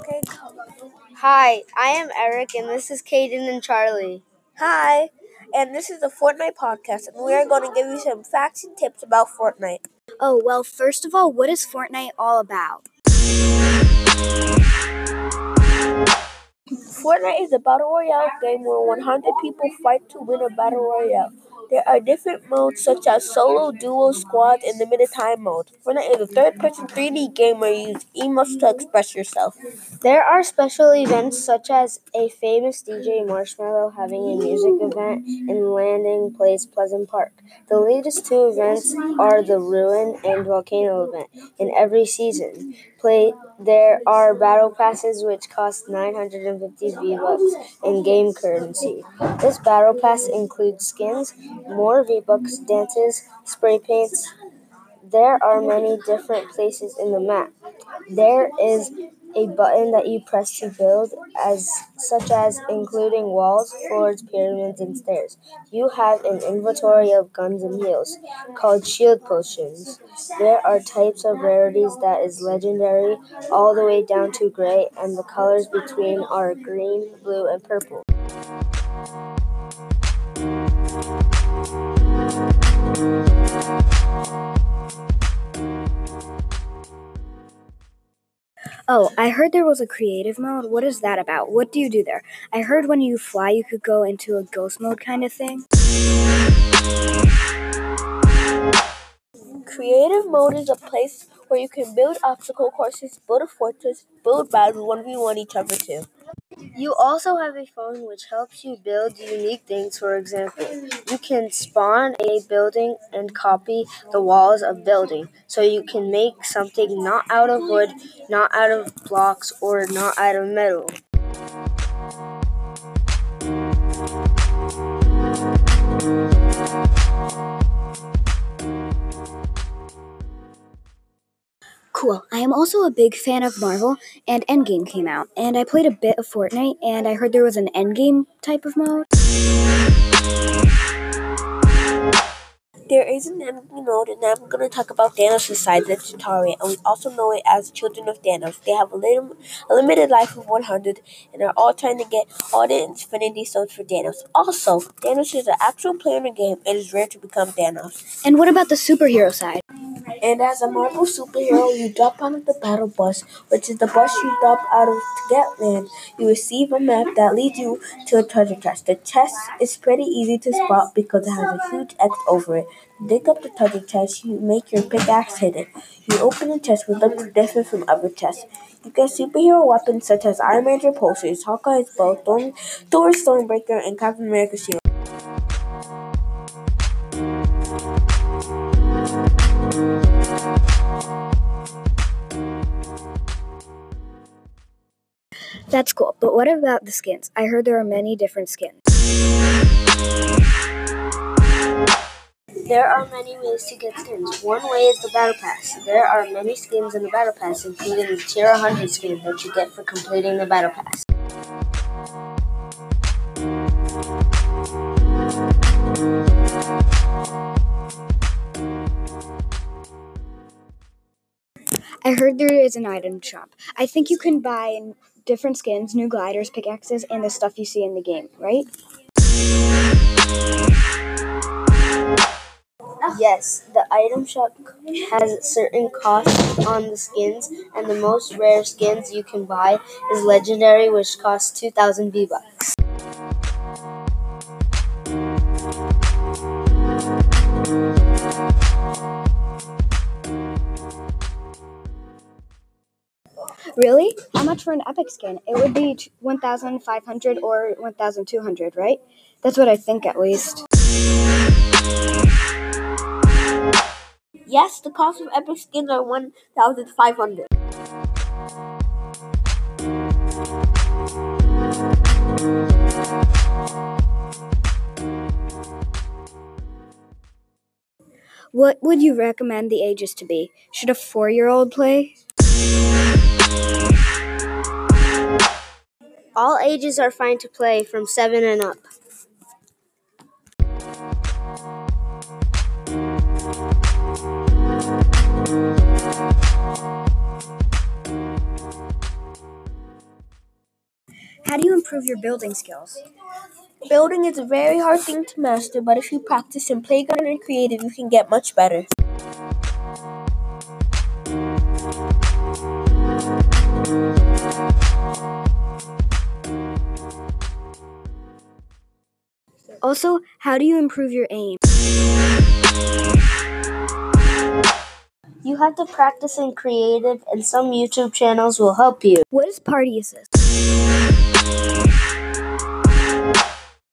Okay. Hi, I am Eric, and this is Kayden and Charlie. Hi, and this is the Fortnite podcast, and we are going to give you some facts and tips about Fortnite. Oh, well, first of all, what is Fortnite all about? Fortnite is a battle royale game where 100 people fight to win a battle royale. There are different modes such as solo, duo, squad, and limited time mode. Fortnite is a third-person 3D game where you use emotes to express yourself. There are special events such as a famous DJ Marshmello having a music event in Landing Place Pleasant Park. The latest two events are the Ruin and Volcano event in every season. Play there are battle passes which cost 950 V-Bucks in game currency. This battle pass includes skins, more V-Bucks, dances, spray paints. There are many different places in the map. There is a button that you press to build, as such as including walls, floors, pyramids, and stairs. You have an inventory of guns and heals, called shield potions. There are types of rarities that is legendary, all the way down to gray, and the colors between are green, blue, and purple. Oh, I heard there was a creative mode. What is that about? What do you do there? I heard when you fly, you could go into a ghost mode kind of thing. Creative mode is a place where you can build obstacle courses, build a fortress, build battles 1v1 each other too. You also have a phone which helps you build unique things. For example, you can spawn a building and copy the walls of building. So you can make something not out of wood, not out of blocks, or not out of metal. Cool. I am also a big fan of Marvel, and Endgame came out, and I played a bit of Fortnite, and I heard there was an Endgame type of mode. There is an Endgame mode, and I'm going to talk about Thanos' side the Chitauri, and we also know it as Children of Thanos. They have a, lim- a limited life of 100, and are all trying to get all the Infinity Stones for Thanos. Also, Thanos is an actual player in the game, and is rare to become Thanos. And what about the superhero side? And as a Marvel superhero, you drop out of the battle bus, which is the bus you drop out of to get land. You receive a map that leads you to a treasure chest. The chest is pretty easy to spot because it has a huge X over it. Dig up the treasure chest, you make your pickaxe hidden. You open the chest, which looks different from other chests. You get superhero weapons such as Iron Man's repulsors, Hawkeye's bow, Thor's Stormbreaker, and Captain America's shield. That's cool. But what about the skins? I heard there are many different skins. There are many ways to get skins. One way is the Battle Pass. There are many skins in the Battle Pass, including the Tier 100 skin that you get for completing the Battle Pass. I heard there is an item shop. I think you can buy different skins, new gliders, pickaxes, and the stuff you see in the game, right? Yes, the item shop has certain costs on the skins, and the most rare skins you can buy is legendary, which costs 2,000 V-Bucks. Really? How much for an epic skin? It would be 1,500 or 1,200, right? That's what I think at least. Yes, the cost of epic skins are 1,500. What would you recommend the ages to be? Should a four year old play? All ages are fine to play from 7 and up. how do you improve your building skills? Building is a very hard thing to master, but if you practice and play playground and creative, you can get much better. Also, how do you improve your aim? You have to practice in creative, and some YouTube channels will help you. What is Party Assist?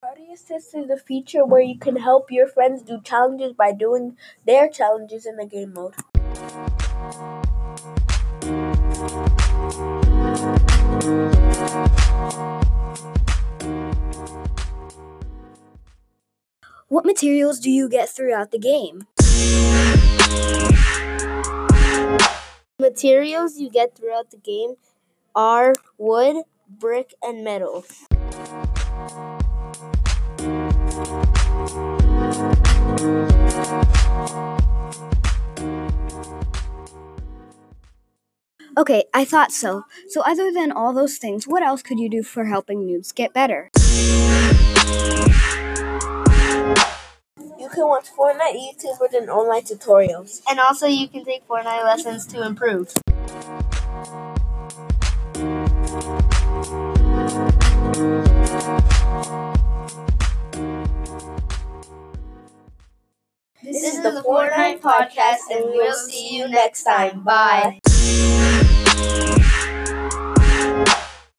Party Assist is a feature where you can help your friends do challenges by doing their challenges in the game mode. What materials do you get throughout the game? Materials you get throughout the game are wood, brick, and metal. Okay, I thought so. So, other than all those things, what else could you do for helping noobs get better? You can watch Fortnite YouTubers and online tutorials. And also, you can take Fortnite lessons to improve. This is the Fortnite Podcast, and we'll see you next time. Bye.